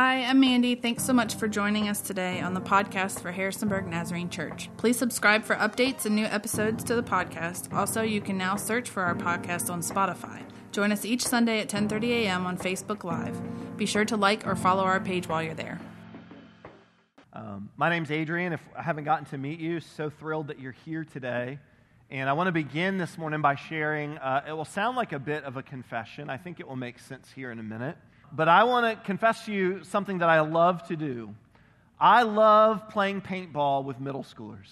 Hi, I'm Mandy. Thanks so much for joining us today on the podcast for Harrisonburg Nazarene Church. Please subscribe for updates and new episodes to the podcast. Also, you can now search for our podcast on Spotify. Join us each Sunday at 10:30 a.m. on Facebook Live. Be sure to like or follow our page while you're there. Um, my name's Adrian. If I haven't gotten to meet you, so thrilled that you're here today. And I want to begin this morning by sharing. Uh, it will sound like a bit of a confession. I think it will make sense here in a minute. But I want to confess to you something that I love to do. I love playing paintball with middle schoolers.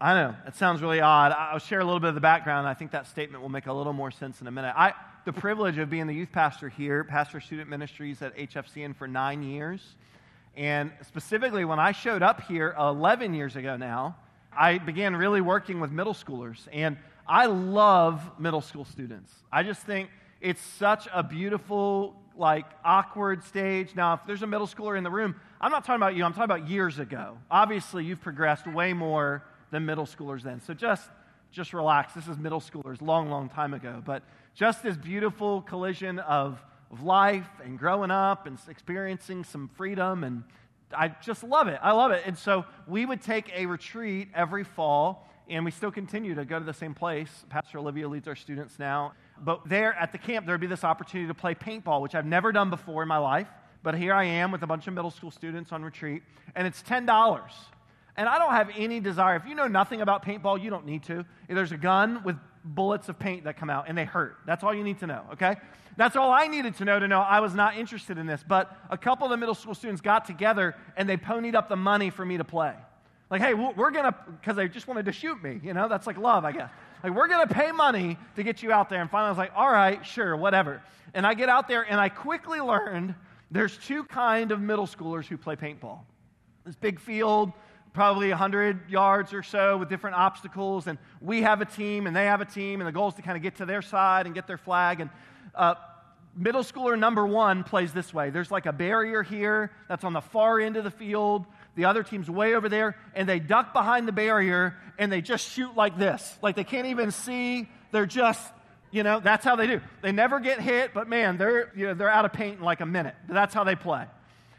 I know, it sounds really odd. I'll share a little bit of the background. I think that statement will make a little more sense in a minute. I, the privilege of being the youth pastor here, pastor student ministries at HFCN for nine years. And specifically, when I showed up here 11 years ago now, I began really working with middle schoolers. And I love middle school students. I just think it's such a beautiful, like, awkward stage. Now, if there's a middle schooler in the room, I'm not talking about you, I'm talking about years ago. Obviously, you've progressed way more than middle schoolers then. So just, just relax. This is middle schoolers, long, long time ago. But just this beautiful collision of, of life and growing up and experiencing some freedom and I just love it. I love it. And so we would take a retreat every fall, and we still continue to go to the same place. Pastor Olivia leads our students now. But there at the camp, there would be this opportunity to play paintball, which I've never done before in my life. But here I am with a bunch of middle school students on retreat, and it's $10. And I don't have any desire. If you know nothing about paintball, you don't need to. There's a gun with bullets of paint that come out, and they hurt. That's all you need to know, okay? That's all I needed to know to know I was not interested in this. But a couple of the middle school students got together and they ponied up the money for me to play. Like, hey, we're going to, because they just wanted to shoot me, you know? That's like love, I guess. Like, we're going to pay money to get you out there. And finally, I was like, all right, sure, whatever. And I get out there and I quickly learned there's two kind of middle schoolers who play paintball. This big field, probably 100 yards or so with different obstacles. And we have a team and they have a team. And the goal is to kind of get to their side and get their flag. And uh, middle schooler number one plays this way there's like a barrier here that's on the far end of the field. The other team's way over there. And they duck behind the barrier and they just shoot like this. Like they can't even see. They're just you know, that's how they do. They never get hit, but man, they're, you know, they're out of paint in like a minute. That's how they play.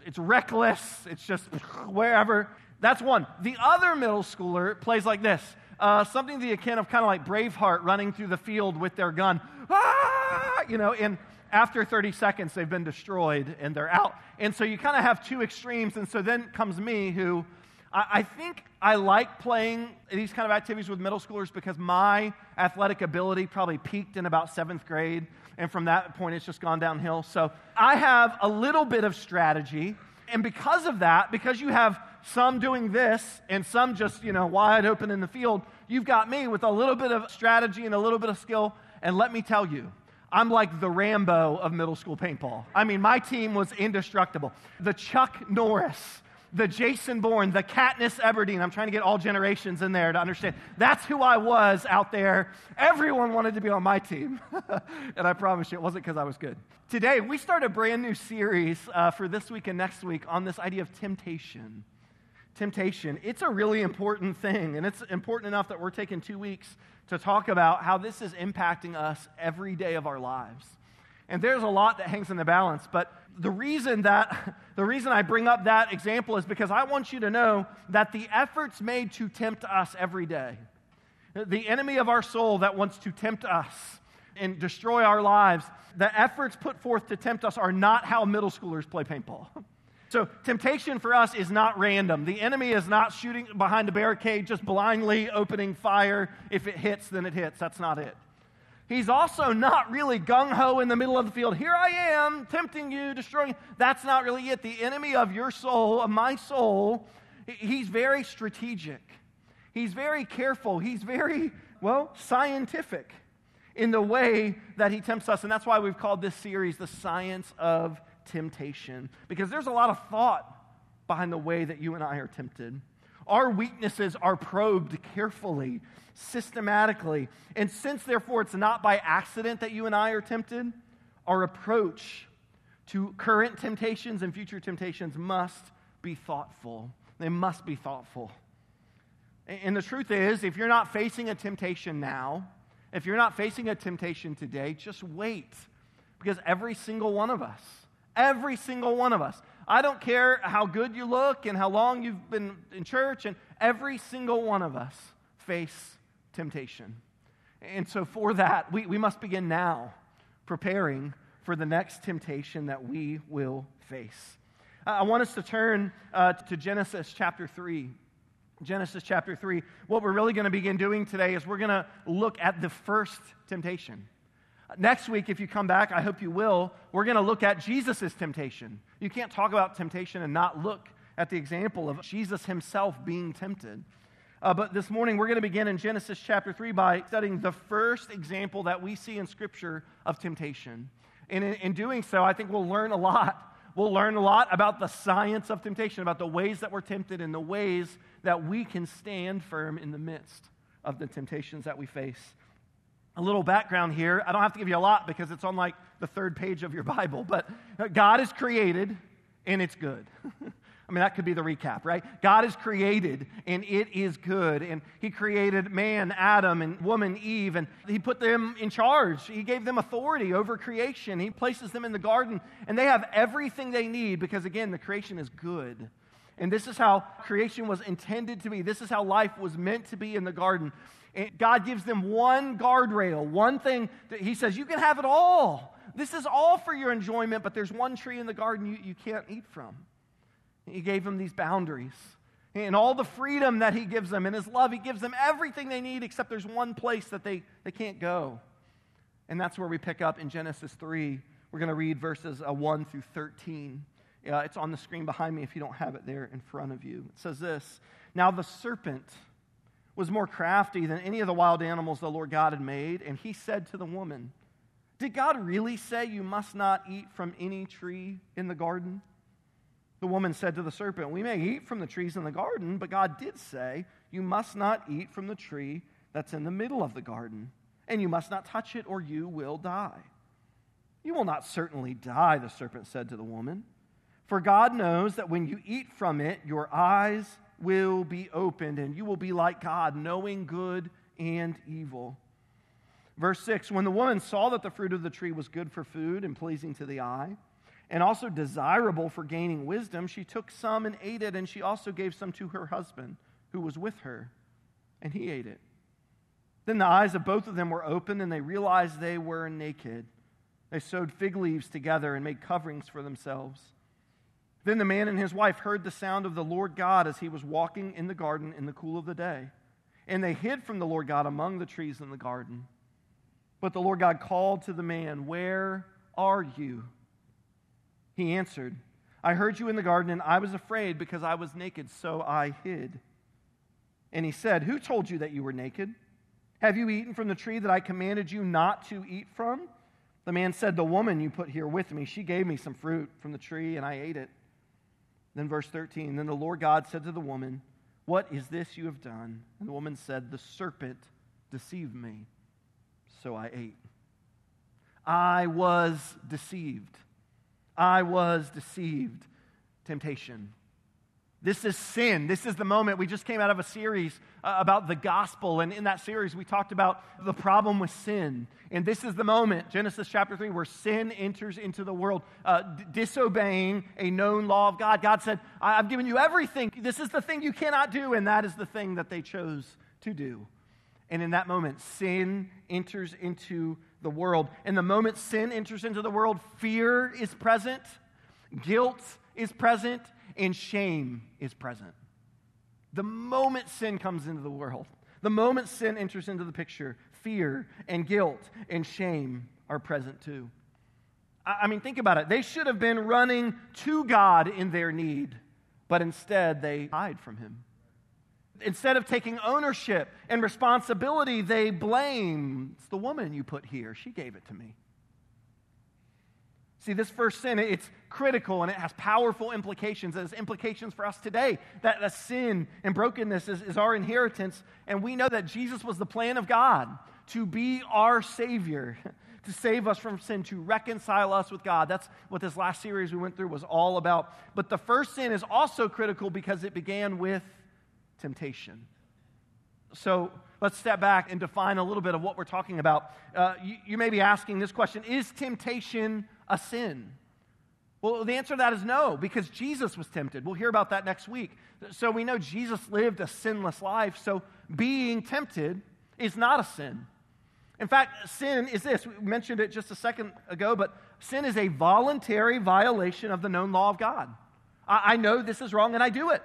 It's reckless. It's just wherever. That's one. The other middle schooler plays like this uh, something the akin of kind of like Braveheart running through the field with their gun. Ah! You know, and after 30 seconds, they've been destroyed and they're out. And so you kind of have two extremes. And so then comes me, who I, I think I like playing these kind of activities with middle schoolers because my athletic ability probably peaked in about seventh grade. And from that point, it's just gone downhill. So I have a little bit of strategy. And because of that, because you have some doing this and some just, you know, wide open in the field, you've got me with a little bit of strategy and a little bit of skill. And let me tell you, I'm like the Rambo of middle school paintball. I mean, my team was indestructible. The Chuck Norris, the Jason Bourne, the Katniss Everdeen. I'm trying to get all generations in there to understand. That's who I was out there. Everyone wanted to be on my team. and I promise you, it wasn't because I was good. Today, we start a brand new series uh, for this week and next week on this idea of temptation temptation, it's a really important thing. And it's important enough that we're taking two weeks to talk about how this is impacting us every day of our lives. And there's a lot that hangs in the balance, but the reason that the reason I bring up that example is because I want you to know that the efforts made to tempt us every day, the enemy of our soul that wants to tempt us and destroy our lives, the efforts put forth to tempt us are not how middle schoolers play paintball. So, temptation for us is not random. The enemy is not shooting behind a barricade, just blindly opening fire. If it hits, then it hits. That's not it. He's also not really gung ho in the middle of the field. Here I am, tempting you, destroying. That's not really it. The enemy of your soul, of my soul, he's very strategic. He's very careful. He's very, well, scientific in the way that he tempts us. And that's why we've called this series The Science of temptation because there's a lot of thought behind the way that you and I are tempted. Our weaknesses are probed carefully, systematically. And since, therefore, it's not by accident that you and I are tempted, our approach to current temptations and future temptations must be thoughtful. They must be thoughtful. And the truth is, if you're not facing a temptation now, if you're not facing a temptation today, just wait. Because every single one of us, Every single one of us. I don't care how good you look and how long you've been in church, and every single one of us face temptation. And so, for that, we, we must begin now preparing for the next temptation that we will face. I want us to turn uh, to Genesis chapter 3. Genesis chapter 3. What we're really going to begin doing today is we're going to look at the first temptation. Next week, if you come back, I hope you will, we're going to look at Jesus' temptation. You can't talk about temptation and not look at the example of Jesus himself being tempted. Uh, but this morning, we're going to begin in Genesis chapter 3 by studying the first example that we see in Scripture of temptation. And in, in doing so, I think we'll learn a lot. We'll learn a lot about the science of temptation, about the ways that we're tempted and the ways that we can stand firm in the midst of the temptations that we face a little background here. I don't have to give you a lot because it's on like the third page of your Bible, but God is created and it's good. I mean, that could be the recap, right? God is created and it is good. And He created man, Adam, and woman, Eve, and He put them in charge. He gave them authority over creation. He places them in the garden, and they have everything they need because, again, the creation is good. And this is how creation was intended to be. This is how life was meant to be in the garden. God gives them one guardrail, one thing. That he says, You can have it all. This is all for your enjoyment, but there's one tree in the garden you, you can't eat from. He gave them these boundaries. And all the freedom that he gives them and his love, he gives them everything they need, except there's one place that they, they can't go. And that's where we pick up in Genesis 3. We're going to read verses uh, 1 through 13. Uh, it's on the screen behind me if you don't have it there in front of you. It says this Now the serpent was more crafty than any of the wild animals the Lord God had made. And he said to the woman, Did God really say you must not eat from any tree in the garden? The woman said to the serpent, We may eat from the trees in the garden, but God did say, You must not eat from the tree that's in the middle of the garden, and you must not touch it, or you will die. You will not certainly die, the serpent said to the woman. For God knows that when you eat from it, your eyes will be opened, and you will be like God, knowing good and evil. Verse 6 When the woman saw that the fruit of the tree was good for food and pleasing to the eye, and also desirable for gaining wisdom, she took some and ate it, and she also gave some to her husband, who was with her, and he ate it. Then the eyes of both of them were opened, and they realized they were naked. They sewed fig leaves together and made coverings for themselves. Then the man and his wife heard the sound of the Lord God as he was walking in the garden in the cool of the day. And they hid from the Lord God among the trees in the garden. But the Lord God called to the man, Where are you? He answered, I heard you in the garden, and I was afraid because I was naked, so I hid. And he said, Who told you that you were naked? Have you eaten from the tree that I commanded you not to eat from? The man said, The woman you put here with me, she gave me some fruit from the tree, and I ate it. Then, verse 13 Then the Lord God said to the woman, What is this you have done? And the woman said, The serpent deceived me, so I ate. I was deceived. I was deceived. Temptation. This is sin. This is the moment. We just came out of a series uh, about the gospel. And in that series, we talked about the problem with sin. And this is the moment, Genesis chapter 3, where sin enters into the world, uh, d- disobeying a known law of God. God said, I've given you everything. This is the thing you cannot do. And that is the thing that they chose to do. And in that moment, sin enters into the world. And the moment sin enters into the world, fear is present, guilt is present, and shame is present. The moment sin comes into the world, the moment sin enters into the picture, fear and guilt and shame are present too. I mean, think about it. They should have been running to God in their need, but instead they hide from Him. Instead of taking ownership and responsibility, they blame. It's the woman you put here. She gave it to me. See, this first sin, it's critical and it has powerful implications. It has implications for us today. That, that sin and brokenness is, is our inheritance. And we know that Jesus was the plan of God to be our Savior, to save us from sin, to reconcile us with God. That's what this last series we went through was all about. But the first sin is also critical because it began with temptation. So let's step back and define a little bit of what we're talking about. Uh, you, you may be asking this question Is temptation a sin? Well, the answer to that is no, because Jesus was tempted. We'll hear about that next week. So we know Jesus lived a sinless life, so being tempted is not a sin. In fact, sin is this. We mentioned it just a second ago, but sin is a voluntary violation of the known law of God. I, I know this is wrong and I do it.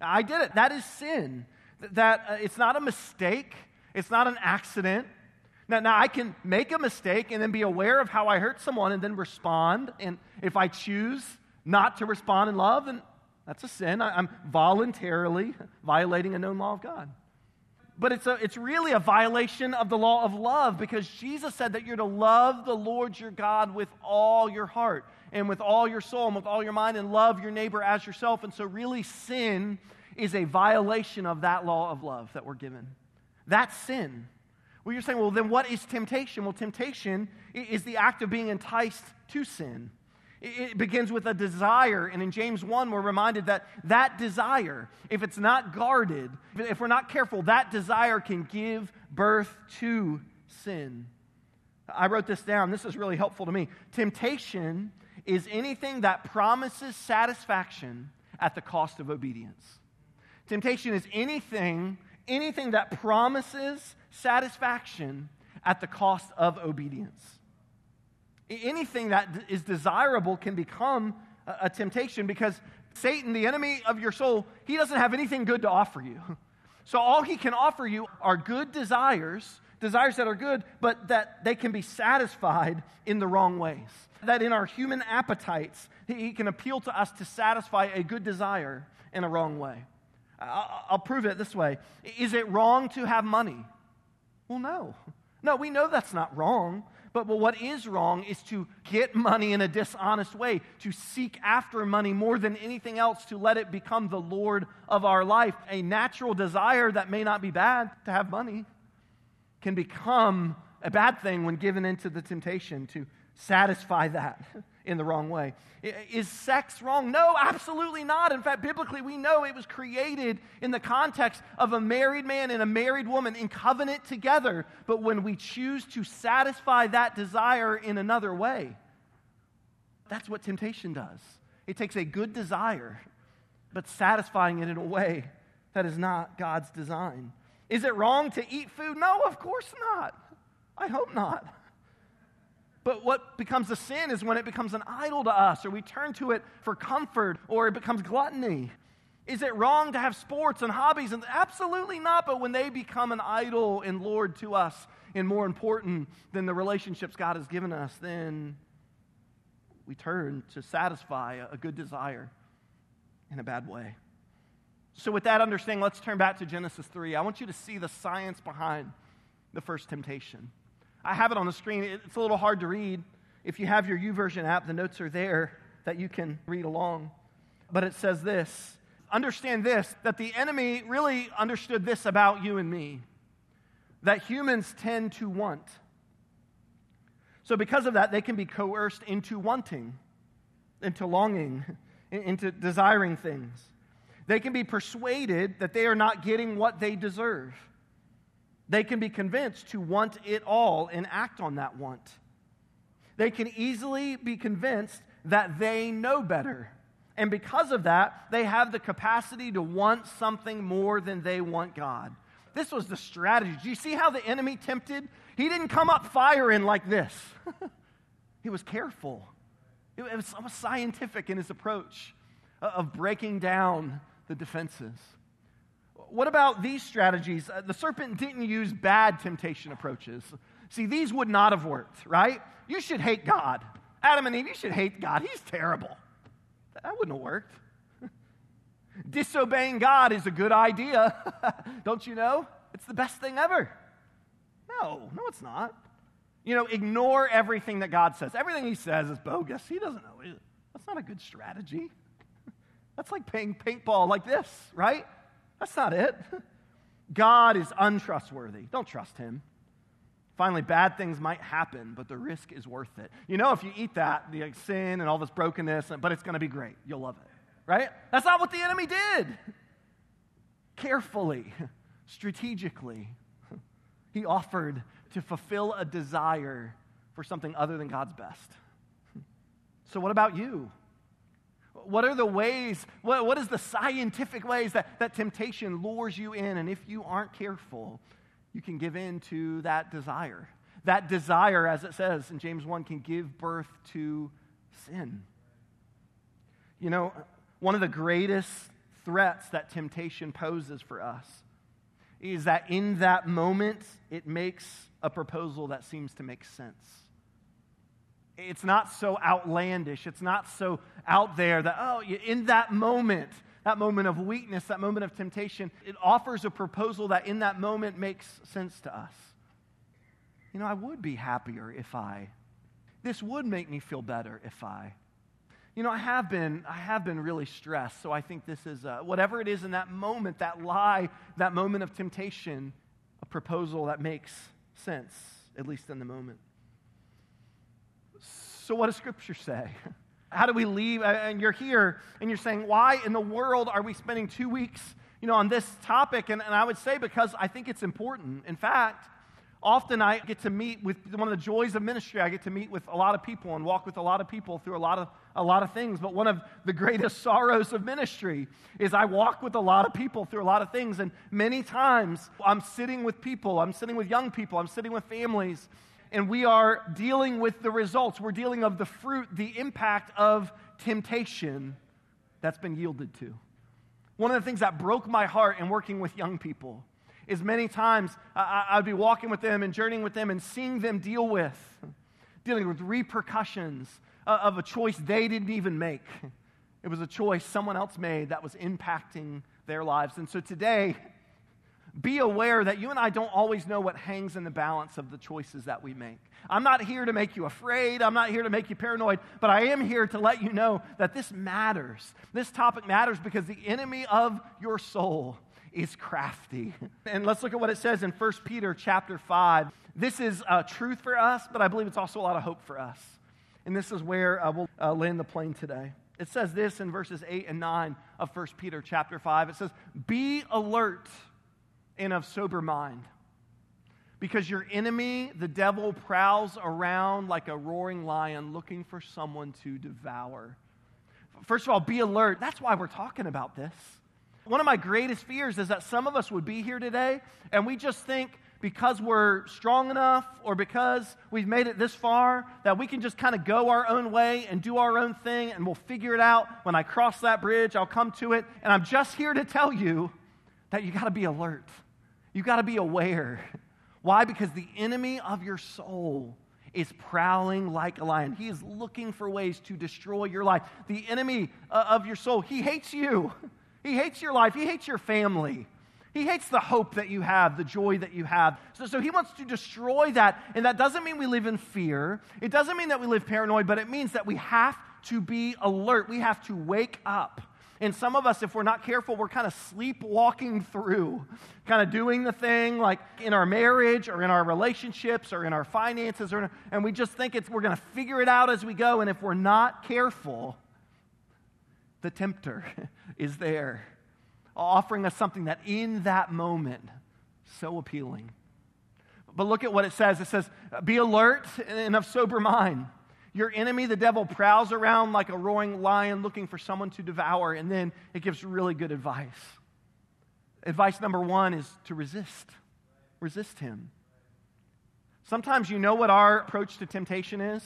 I did it. That is sin. That uh, it's not a mistake, it's not an accident. Now, now, I can make a mistake and then be aware of how I hurt someone and then respond. And if I choose not to respond in love, then that's a sin. I, I'm voluntarily violating a known law of God. But it's, a, it's really a violation of the law of love because Jesus said that you're to love the Lord your God with all your heart and with all your soul and with all your mind and love your neighbor as yourself. And so, really, sin is a violation of that law of love that we're given. That's sin. Well, you're saying, well, then what is temptation? Well, temptation is the act of being enticed to sin. It begins with a desire. And in James 1, we're reminded that that desire, if it's not guarded, if we're not careful, that desire can give birth to sin. I wrote this down. This is really helpful to me. Temptation is anything that promises satisfaction at the cost of obedience. Temptation is anything, anything that promises satisfaction at the cost of obedience. Anything that is desirable can become a, temptation because Satan, the enemy of your soul, he doesn't have anything good to offer you. So all he can offer you are good desires, desires that are good, but that they can be satisfied in the wrong ways. That in our human appetites, he can appeal to us to satisfy a good desire in a wrong way. I'll prove it this way Is it wrong to have money? Well, no. No, we know that's not wrong. But, but what is wrong is to get money in a dishonest way, to seek after money more than anything else, to let it become the Lord of our life. A natural desire that may not be bad to have money can become a bad thing when given into the temptation to satisfy that in the wrong way. Is sex wrong? No, absolutely not. In fact, biblically, we know it was created in the context of a married man and a married woman in covenant together. But when we choose to satisfy that desire in another way, that's what temptation does. It takes a good desire, but satisfying it in a way that is not God's design. Is it wrong to eat food? No, of course not. I hope not. But what becomes a sin is when it becomes an idol to us, or we turn to it for comfort, or it becomes gluttony. Is it wrong to have sports and hobbies? And absolutely not. But when they become an idol and Lord to us, and more important than the relationships God has given us, then we turn to satisfy a good desire in a bad way. So, with that understanding, let's turn back to Genesis 3. I want you to see the science behind the first temptation. I have it on the screen. It's a little hard to read. If you have your YouVersion app, the notes are there that you can read along. But it says this Understand this, that the enemy really understood this about you and me that humans tend to want. So, because of that, they can be coerced into wanting, into longing, into desiring things. They can be persuaded that they are not getting what they deserve. They can be convinced to want it all and act on that want. They can easily be convinced that they know better. And because of that, they have the capacity to want something more than they want God. This was the strategy. Do you see how the enemy tempted? He didn't come up firing like this, he was careful. It was, scientific in his approach uh, of breaking down the defenses. What about these strategies? Uh, the serpent didn't use bad temptation approaches. See, these would not have worked, right? You should hate God. Adam and Eve, you should hate God. He's terrible. That wouldn't have worked. Disobeying God is a good idea. Don't you know? It's the best thing ever. No, no, it's not. You know, ignore everything that God says. Everything He says is bogus. He doesn't know. That's not a good strategy. That's like playing paintball like this, right? That's not it. God is untrustworthy. Don't trust him. Finally, bad things might happen, but the risk is worth it. You know, if you eat that, the sin and all this brokenness, but it's going to be great. You'll love it, right? That's not what the enemy did. Carefully, strategically, he offered to fulfill a desire for something other than God's best. So, what about you? What are the ways, what, what is the scientific ways that, that temptation lures you in? And if you aren't careful, you can give in to that desire. That desire, as it says in James 1, can give birth to sin. You know, one of the greatest threats that temptation poses for us is that in that moment, it makes a proposal that seems to make sense. It's not so outlandish. It's not so out there that, oh, in that moment, that moment of weakness, that moment of temptation, it offers a proposal that in that moment makes sense to us. You know, I would be happier if I. This would make me feel better if I. You know, I have been, I have been really stressed, so I think this is, whatever it is in that moment, that lie, that moment of temptation, a proposal that makes sense, at least in the moment. So, what does Scripture say? How do we leave? And you're here and you're saying, why in the world are we spending two weeks you know, on this topic? And, and I would say because I think it's important. In fact, often I get to meet with one of the joys of ministry. I get to meet with a lot of people and walk with a lot of people through a lot of, a lot of things. But one of the greatest sorrows of ministry is I walk with a lot of people through a lot of things. And many times I'm sitting with people, I'm sitting with young people, I'm sitting with families and we are dealing with the results. We're dealing of the fruit, the impact of temptation that's been yielded to. One of the things that broke my heart in working with young people is many times I, would be walking with them and journeying with them and seeing them deal with, dealing with repercussions of a choice they didn't even make. It was a choice someone else made that was impacting their lives. And so today, be aware that you and I don't always know what hangs in the balance of the choices that we make. I'm not here to make you afraid. I'm not here to make you paranoid, but I am here to let you know that this matters. This topic matters because the enemy of your soul is crafty. And let's look at what it says in 1 Peter chapter 5. This is uh, truth for us, but I believe it's also a lot of hope for us. And this is where uh, we'll uh, land the plane today. It says this in verses 8 and 9 of 1 Peter chapter 5. It says, Be alert and of sober mind. Because your enemy, the devil, prowls around like a roaring lion looking for someone to devour. First of all, be alert. That's why we're talking about this. One of my greatest fears is that some of us would be here today and we just think because we're strong enough or because we've made it this far that we can just kind of go our own way and do our own thing and we'll figure it out. When I cross that bridge, I'll come to it. And I'm just here to tell you that you got to be alert. You got to be aware. Why? Because the enemy of your soul is prowling like a lion. He is looking for ways to destroy your life. The enemy uh, of your soul, he hates you. He hates your life. He hates your family. He hates the hope that you have, the joy that you have. So, so he wants to destroy that. And that doesn't mean we live in fear. It doesn't mean that we live paranoid, but it means that we have to be alert. We have to wake up. And some of us, if we're not careful, we're kind of sleepwalking through, kind of doing the thing like in our marriage or in our relationships or in our finances, or, and we just think it's, we're going to figure it out as we go. And if we're not careful, the tempter is there, offering us something that in that moment, so appealing. But look at what it says it says, Be alert and of sober mind. Your enemy, the devil, prowls around like a roaring lion looking for someone to devour. And then it gives really good advice. Advice number one is to resist. Resist him. Sometimes you know what our approach to temptation is?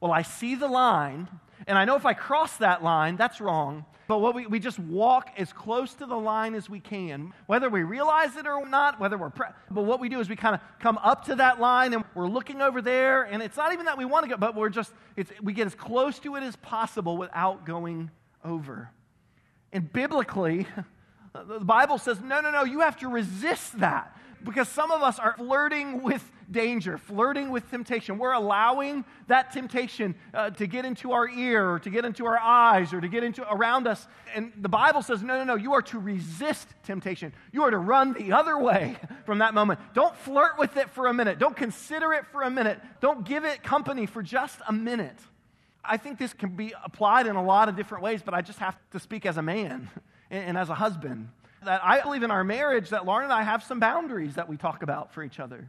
Well, I see the line, and I know if I cross that line, that's wrong. But what we, we just walk as close to the line as we can, whether we realize it or not, whether we're, pre- but what we do is we kind of come up to that line and we're looking over there, and it's not even that we want to go, but we're just, it's, we get as close to it as possible without going over. And biblically, the Bible says, no, no, no, you have to resist that because some of us are flirting with danger, flirting with temptation. We're allowing that temptation uh, to get into our ear or to get into our eyes or to get into around us. And the Bible says, no, no, no, you are to resist temptation. You are to run the other way from that moment. Don't flirt with it for a minute. Don't consider it for a minute. Don't give it company for just a minute. I think this can be applied in a lot of different ways, but I just have to speak as a man and as a husband. That I believe in our marriage that Lauren and I have some boundaries that we talk about for each other.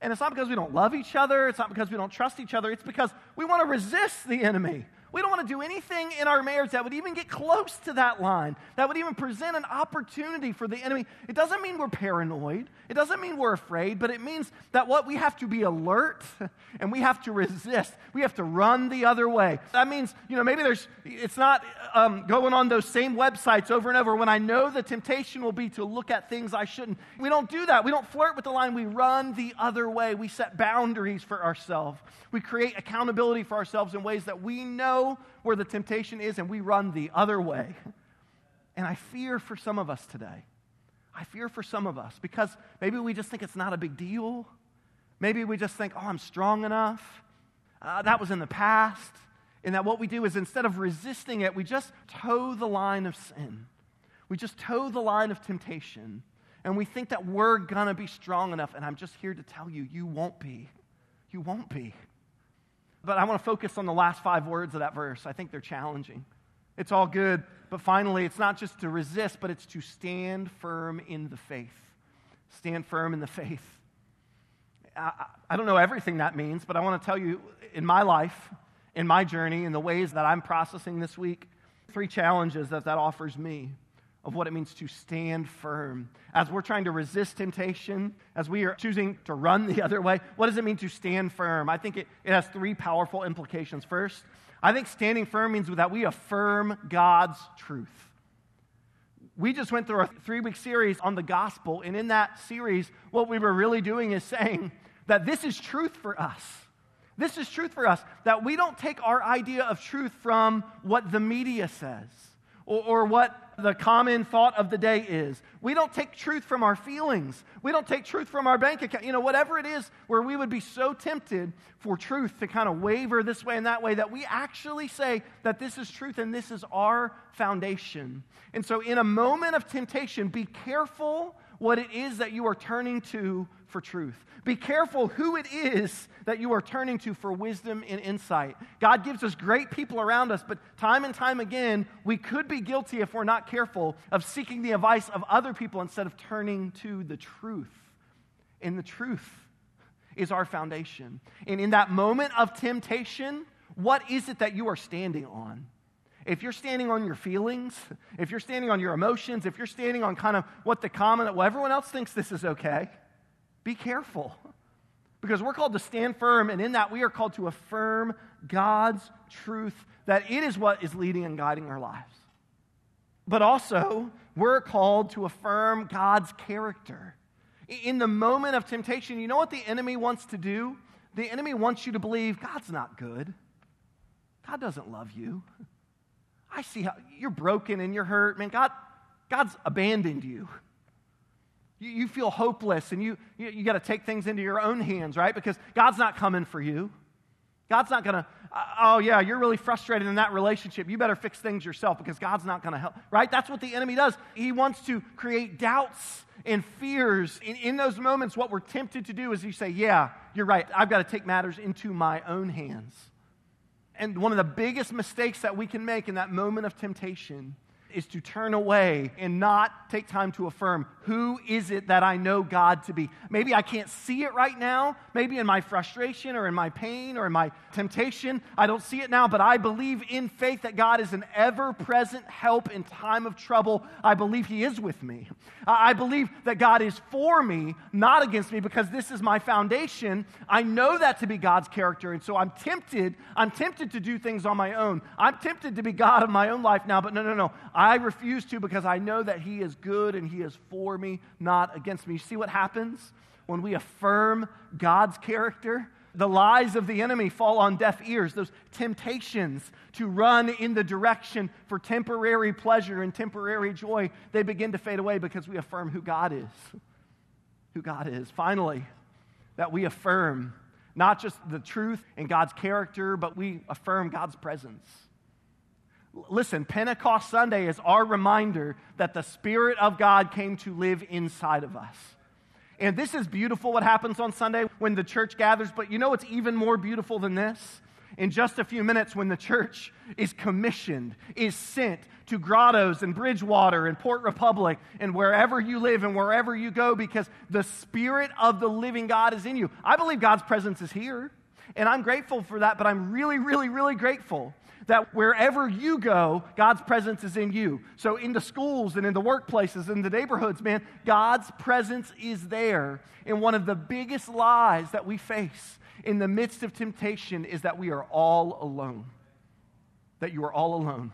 And it's not because we don't love each other, it's not because we don't trust each other, it's because we want to resist the enemy. We don't want to do anything in our marriage that would even get close to that line, that would even present an opportunity for the enemy. It doesn't mean we're paranoid. It doesn't mean we're afraid, but it means that what we have to be alert and we have to resist. We have to run the other way. That means, you know, maybe there's, it's not um, going on those same websites over and over when I know the temptation will be to look at things I shouldn't. We don't do that. We don't flirt with the line. We run the other way. We set boundaries for ourselves. We create accountability for ourselves in ways that we know where the temptation is and we run the other way. And I fear for some of us today. I fear for some of us because maybe we just think it's not a big deal. Maybe we just think, oh, I'm strong enough. Uh, that was in the past. And that what we do is instead of resisting it, we just toe the line of sin. We just toe the line of temptation. And we think that we're going to be strong enough. And I'm just here to tell you, you won't be. You won't be. But I want to focus on the last five words of that verse. I think they're challenging. It's all good, but finally, it's not just to resist, but it's to stand firm in the faith. Stand firm in the faith. I, I don't know everything that means, but I want to tell you in my life, in my journey, in the ways that I'm processing this week, three challenges that that offers me of what it means to stand firm. As we're trying to resist temptation, as we are choosing to run the other way, what does it mean to stand firm? I think it, it has three powerful implications. First, I think standing firm means that we affirm God's truth. We just went through a three week series on the gospel, and in that series, what we were really doing is saying that this is truth for us. This is truth for us, that we don't take our idea of truth from what the media says or, or what the common thought of the day is. We don't take truth from our feelings. We don't take truth from our bank account. You know, whatever it is where we would be so tempted for truth to kind of waver this way and that way that we actually say that this is truth and this is our foundation. And so, in a moment of temptation, be careful what it is that you are turning to for truth. Be careful who it is that you are turning to for wisdom and insight. God gives us great people around us, but time and time again, we could be guilty if we're not careful of seeking the advice of other people instead of turning to the truth. And the truth is our foundation. And in that moment of temptation, what is it that you are standing on? If you're standing on your feelings, if you're standing on your emotions, if you're standing on kind of what the common, well, everyone else thinks this is okay, be careful. Because we're called to stand firm, and in that we are called to affirm God's truth that it is what is leading and guiding our lives. But also, we're called to affirm God's character. In the moment of temptation, you know what the enemy wants to do? The enemy wants you to believe God's not good. God doesn't love you. I see how you're broken and you're hurt. Man, God, God's abandoned you. You, you feel hopeless and you, you, you got to take things into your own hands, right? Because God's not coming for you. God's not going to, uh, oh, yeah, you're really frustrated in that relationship. You better fix things yourself because God's not going to help, right? That's what the enemy does. He wants to create doubts and fears. In, in those moments, what we're tempted to do is you say, yeah, you're right. I've got to take matters into my own hands. And one of the biggest mistakes that we can make in that moment of temptation is to turn away and not take time to affirm who is it that I know God to be. Maybe I can't see it right now. Maybe in my frustration or in my pain or in my temptation, I don't see it now, but I believe in faith that God is an ever present help in time of trouble. I believe He is with me. I believe that God is for me, not against me, because this is my foundation. I know that to be God's character. And so I'm tempted. I'm tempted to do things on my own. I'm tempted to be God of my own life now, but no, no, no. I refuse to because I know that He is good and He is for me, not against me. You see what happens when we affirm God's character? The lies of the enemy fall on deaf ears. Those temptations to run in the direction for temporary pleasure and temporary joy, they begin to fade away because we affirm who God is. Who God is. Finally, that we affirm not just the truth and God's character, but we affirm God's presence. Listen, Pentecost Sunday is our reminder that the Spirit of God came to live inside of us. And this is beautiful what happens on Sunday when the church gathers, but you know what's even more beautiful than this? In just a few minutes, when the church is commissioned, is sent to Grottoes and Bridgewater and Port Republic and wherever you live and wherever you go, because the Spirit of the living God is in you. I believe God's presence is here. And I'm grateful for that, but I'm really, really, really grateful that wherever you go, God's presence is in you. So, in the schools and in the workplaces and the neighborhoods, man, God's presence is there. And one of the biggest lies that we face in the midst of temptation is that we are all alone. That you are all alone.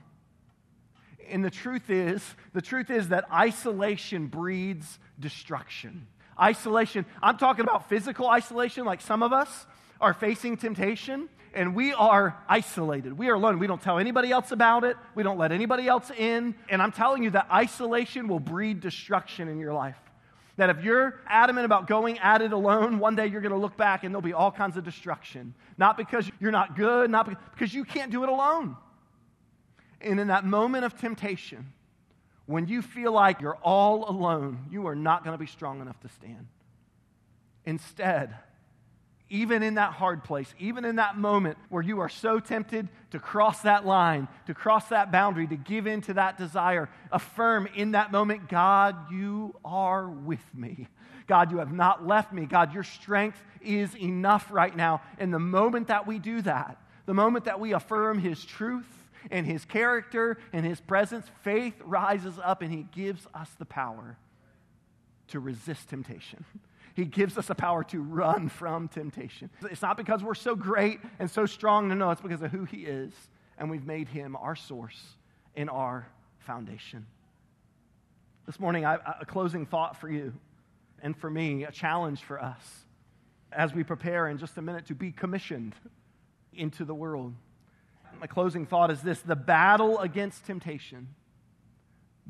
And the truth is, the truth is that isolation breeds destruction. Isolation, I'm talking about physical isolation, like some of us are facing temptation and we are isolated. We are alone. We don't tell anybody else about it. We don't let anybody else in. And I'm telling you that isolation will breed destruction in your life. That if you're adamant about going at it alone, one day you're going to look back and there'll be all kinds of destruction. Not because you're not good, not because you can't do it alone. And in that moment of temptation, when you feel like you're all alone, you are not going to be strong enough to stand. Instead, even in that hard place, even in that moment where you are so tempted to cross that line, to cross that boundary, to give in to that desire, affirm in that moment, God, you are with me. God, you have not left me. God, your strength is enough right now. And the moment that we do that, the moment that we affirm His truth, and his character and his presence, faith rises up and he gives us the power to resist temptation. He gives us the power to run from temptation. It's not because we're so great and so strong. No, no, it's because of who he is. And we've made him our source and our foundation. This morning, I, a closing thought for you and for me, a challenge for us as we prepare in just a minute to be commissioned into the world my closing thought is this the battle against temptation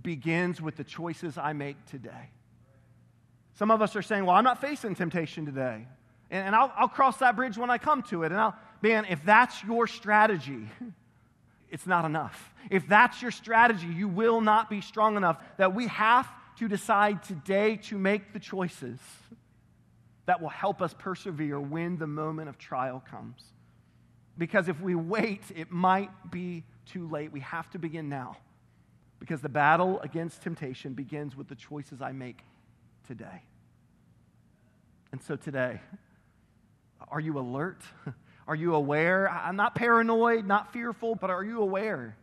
begins with the choices I make today. Some of us are saying, Well, I'm not facing temptation today. And, and I'll, I'll cross that bridge when I come to it. And I'll, man, if that's your strategy, it's not enough. If that's your strategy, you will not be strong enough that we have to decide today to make the choices that will help us persevere when the moment of trial comes. Because if we wait, it might be too late. We have to begin now. Because the battle against temptation begins with the choices I make today. And so today, are you alert? Are you aware? I'm not paranoid, not fearful, but are you aware?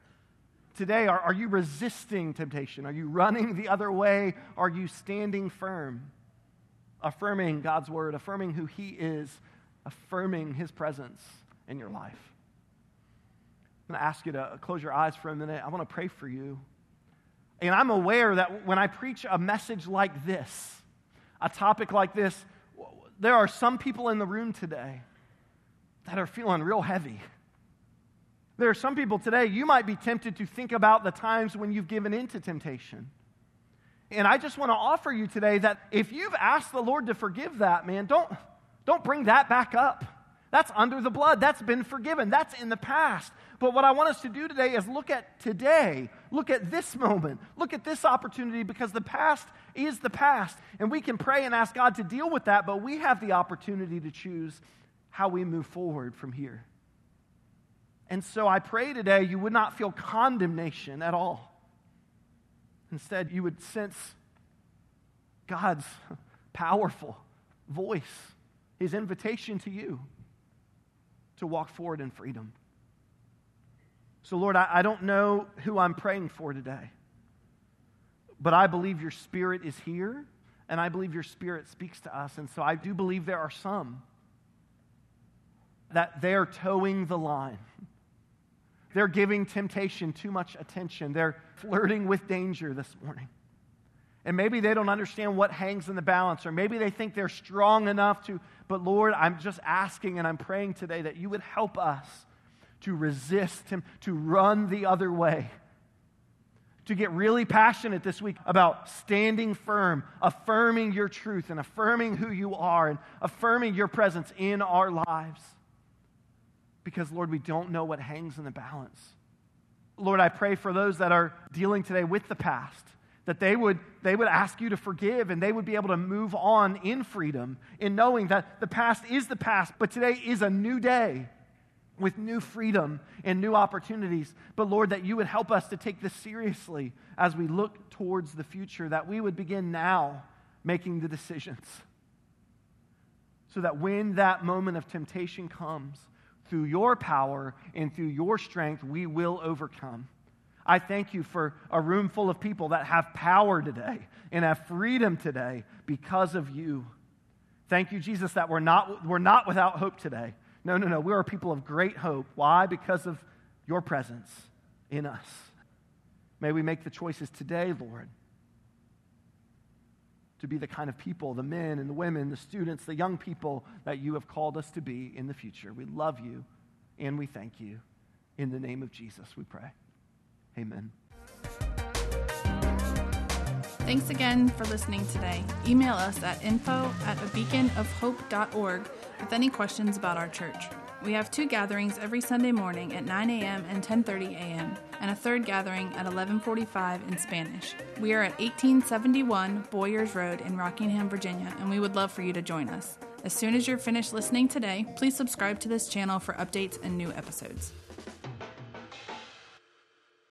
Today, are, are you resisting temptation? Are you running the other way? Are you standing firm? Affirming God's word, affirming who He is, affirming His presence in your life. I'm going to ask you to close your eyes for a minute. I want to pray for you. And I'm aware that when I preach a message like this, a topic like this, there are some people in the room today that are feeling real heavy. There are some people today, you might be tempted to think about the times when you've given in to temptation. And I just want to offer you today that if you've asked the Lord to forgive that, man, don't, don't bring that back up. That's under the blood. That's been forgiven. That's in the past. But what I want us to do today is look at today. Look at this moment. Look at this opportunity because the past is the past. And we can pray and ask God to deal with that, but we have the opportunity to choose how we move forward from here. And so I pray today you would not feel condemnation at all. Instead, you would sense God's powerful voice, his invitation to you to walk forward in freedom. So, Lord, I, I don't know who I'm praying for today, but I believe your spirit is here, and I believe your spirit speaks to us. And so I do believe there are some that they're toeing the line. They're giving temptation too much attention. They're flirting with danger this morning. And maybe they don't understand what hangs in the balance, or maybe they think they're strong enough to. But Lord, I'm just asking and I'm praying today that you would help us to resist him, to run the other way, to get really passionate this week about standing firm, affirming your truth, and affirming who you are, and affirming your presence in our lives. Because, Lord, we don't know what hangs in the balance. Lord, I pray for those that are dealing today with the past that they would, they would ask you to forgive and they would be able to move on in freedom, in knowing that the past is the past, but today is a new day with new freedom and new opportunities. But Lord, that you would help us to take this seriously as we look towards the future, that we would begin now making the decisions so that when that moment of temptation comes, through your power and through your strength, we will overcome. I thank you for a room full of people that have power today and have freedom today because of you. Thank you, Jesus, that we're not, we're not without hope today. No, no, no. We are people of great hope. Why? Because of your presence in us. May we make the choices today, Lord, to be the kind of people, the men and the women, the students, the young people that you have called us to be in the future. We love you and we thank you. In the name of Jesus, we pray. Amen. Thanks again for listening today. Email us at info at a beaconofhope.org with any questions about our church. We have two gatherings every Sunday morning at 9 a.m. and 10:30 a.m. and a third gathering at 11:45 in Spanish. We are at 1871 Boyers Road in Rockingham, Virginia, and we would love for you to join us. As soon as you're finished listening today, please subscribe to this channel for updates and new episodes.